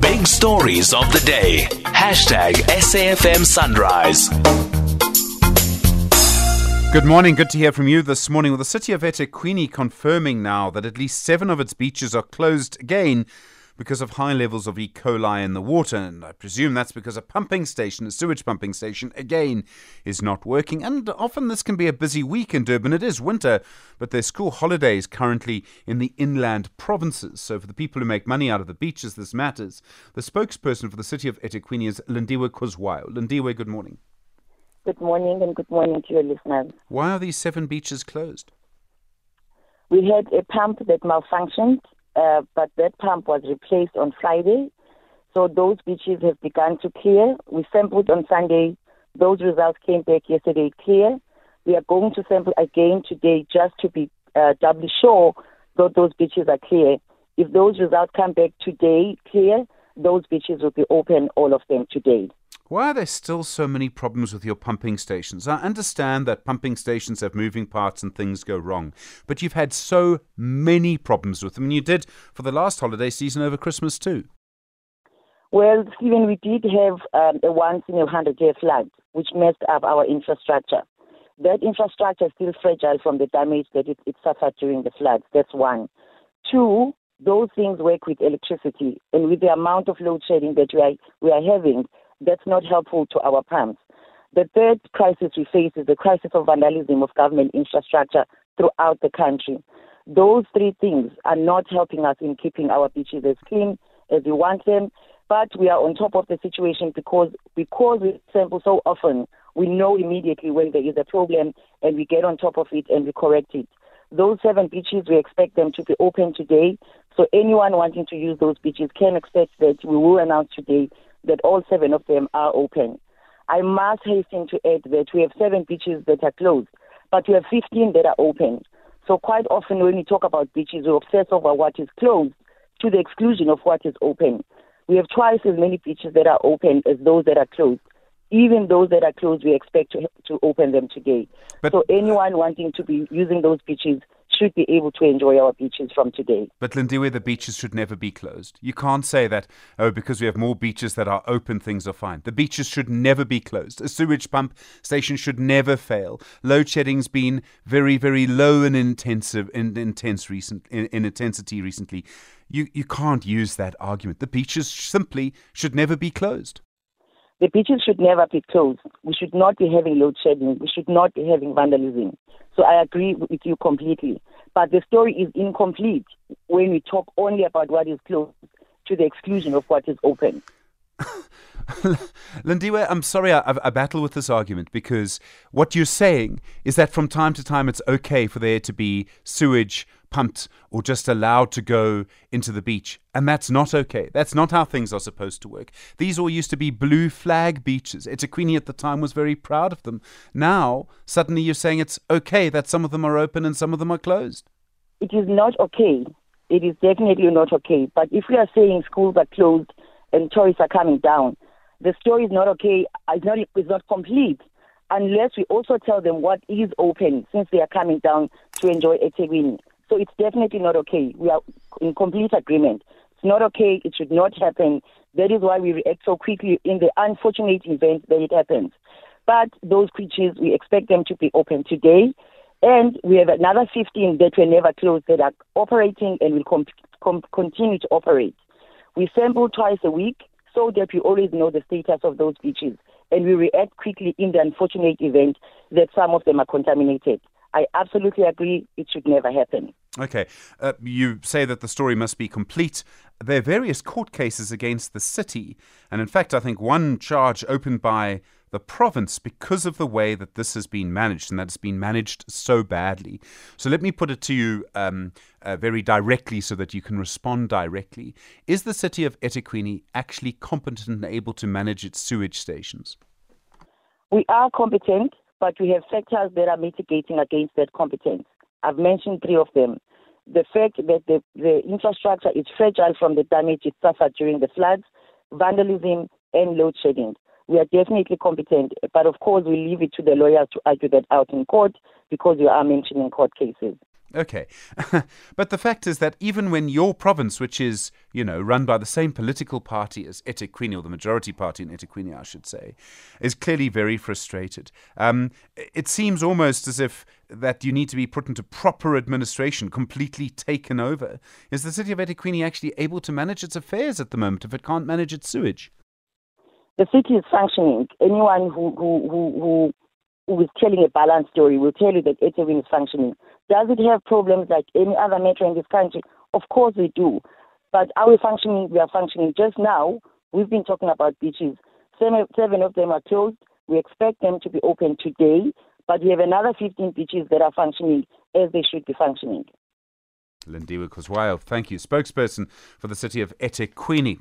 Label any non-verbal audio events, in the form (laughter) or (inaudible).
Big stories of the day. Hashtag SAFM Sunrise. Good morning. Good to hear from you this morning. With the city of eThekwini confirming now that at least seven of its beaches are closed again because of high levels of E. coli in the water. And I presume that's because a pumping station, a sewage pumping station, again, is not working. And often this can be a busy week in Durban. It is winter, but there's school holidays currently in the inland provinces. So for the people who make money out of the beaches, this matters. The spokesperson for the city of eThekwini is Lindiwe Khuzwayo. Lindiwe, good morning. Good morning and good morning to your listeners. Why are these seven beaches closed? We had a pump that malfunctioned, uh, but that pump was replaced on Friday. So those beaches have begun to clear. We sampled on Sunday. Those results came back yesterday clear. We are going to sample again today just to be uh, doubly sure that those beaches are clear. If those results come back today clear, those beaches will be open, all of them today. Why are there still so many problems with your pumping stations? I understand that pumping stations have moving parts and things go wrong, but you've had so many problems with them, and you did for the last holiday season over Christmas too. Well, Stephen, we did have um, a once in a hundred year flood, which messed up our infrastructure. That infrastructure is still fragile from the damage that it, it suffered during the floods. That's one. Two, those things work with electricity, and with the amount of load shedding that we are, we are having, that's not helpful to our pumps. The third crisis we face is the crisis of vandalism of government infrastructure throughout the country. Those three things are not helping us in keeping our beaches as clean as we want them, but we are on top of the situation because because we sample so often, we know immediately when there is a problem and we get on top of it and we correct it. Those seven beaches, we expect them to be open today. So anyone wanting to use those beaches can expect that we will announce today that all seven of them are open. I must hasten to add that we have seven beaches that are closed, but we have 15 that are open. So quite often when we talk about beaches, we obsess over what is closed to the exclusion of what is open. We have twice as many beaches that are open as those that are closed. Even those that are closed, we expect to, to open them today. But- so anyone wanting to be using those beaches should be able to enjoy our beaches from today. But Lindiwe, the beaches should never be closed. You can't say that, oh, because we have more beaches that are open, things are fine. The beaches should never be closed. A sewage pump station should never fail. Load shedding's been very, very low and intensive in intense recent in, in intensity recently. You you can't use that argument. The beaches simply should never be closed. The beaches should never be closed. We should not be having load shedding. We should not be having vandalism. So I agree with you completely. But the story is incomplete when we talk only about what is closed to the exclusion of what is open. (laughs) Lindiwe, I'm sorry I, I battle with this argument because what you're saying is that from time to time it's okay for there to be sewage pumped or just allowed to go into the beach. And that's not okay. That's not how things are supposed to work. These all used to be blue flag beaches. eThekwini at the time was very proud of them. Now, suddenly you're saying it's okay that some of them are open and some of them are closed. It is not okay. It is definitely not okay. But if we are saying schools are closed and tourists are coming down, the story is not okay. Uh, it's not, it's not complete unless we also tell them what is open since they are coming down to enjoy eThekwini. So it's definitely not okay. We are in complete agreement. It's not okay. It should not happen. That is why we react so quickly in the unfortunate event that it happens. But those creatures, we expect them to be open today. And we have another 15 that were never closed that are operating and will com- com- continue to operate. We sample twice a week so that we always know the status of those beaches and we react quickly in the unfortunate event that some of them are contaminated. I absolutely agree. It should never happen. Okay. Uh, you say that the story must be complete. There are various court cases against the city. And in fact, I think one charge opened by the province because of the way that this has been managed and that it's been managed so badly. So let me put it to you um, uh, very directly so that you can respond directly. Is the city of eThekwini actually competent and able to manage its sewage stations? We are competent, but we have factors that are mitigating against that competence. I've mentioned three of them. The fact that the, the infrastructure is fragile from the damage it suffered during the floods, vandalism, and load shedding. We are definitely competent, but of course, we leave it to the lawyers to argue that out in court because we are mentioning court cases. Okay. (laughs) but the fact is that even when your province, which is, you know, run by the same political party as eThekwini, or the majority party in eThekwini, I should say, is clearly very frustrated, um, it seems almost as if that you need to be put into proper administration, completely taken over. Is the city of eThekwini actually able to manage its affairs at the moment if it can't manage its sewage? The city is functioning. Anyone who, who, who, who is telling a balanced story will tell you that eThekwini is functioning. Does it have problems like any other metro in this country? Of course we do. But are we functioning? We are functioning. Just now, we've been talking about beaches. Seven, of them are closed. We expect them to be open today, but we have another 15 beaches that are functioning as they should be functioning. Lindiwe Khuzwayo, thank you. Spokesperson for the city of eThekwini.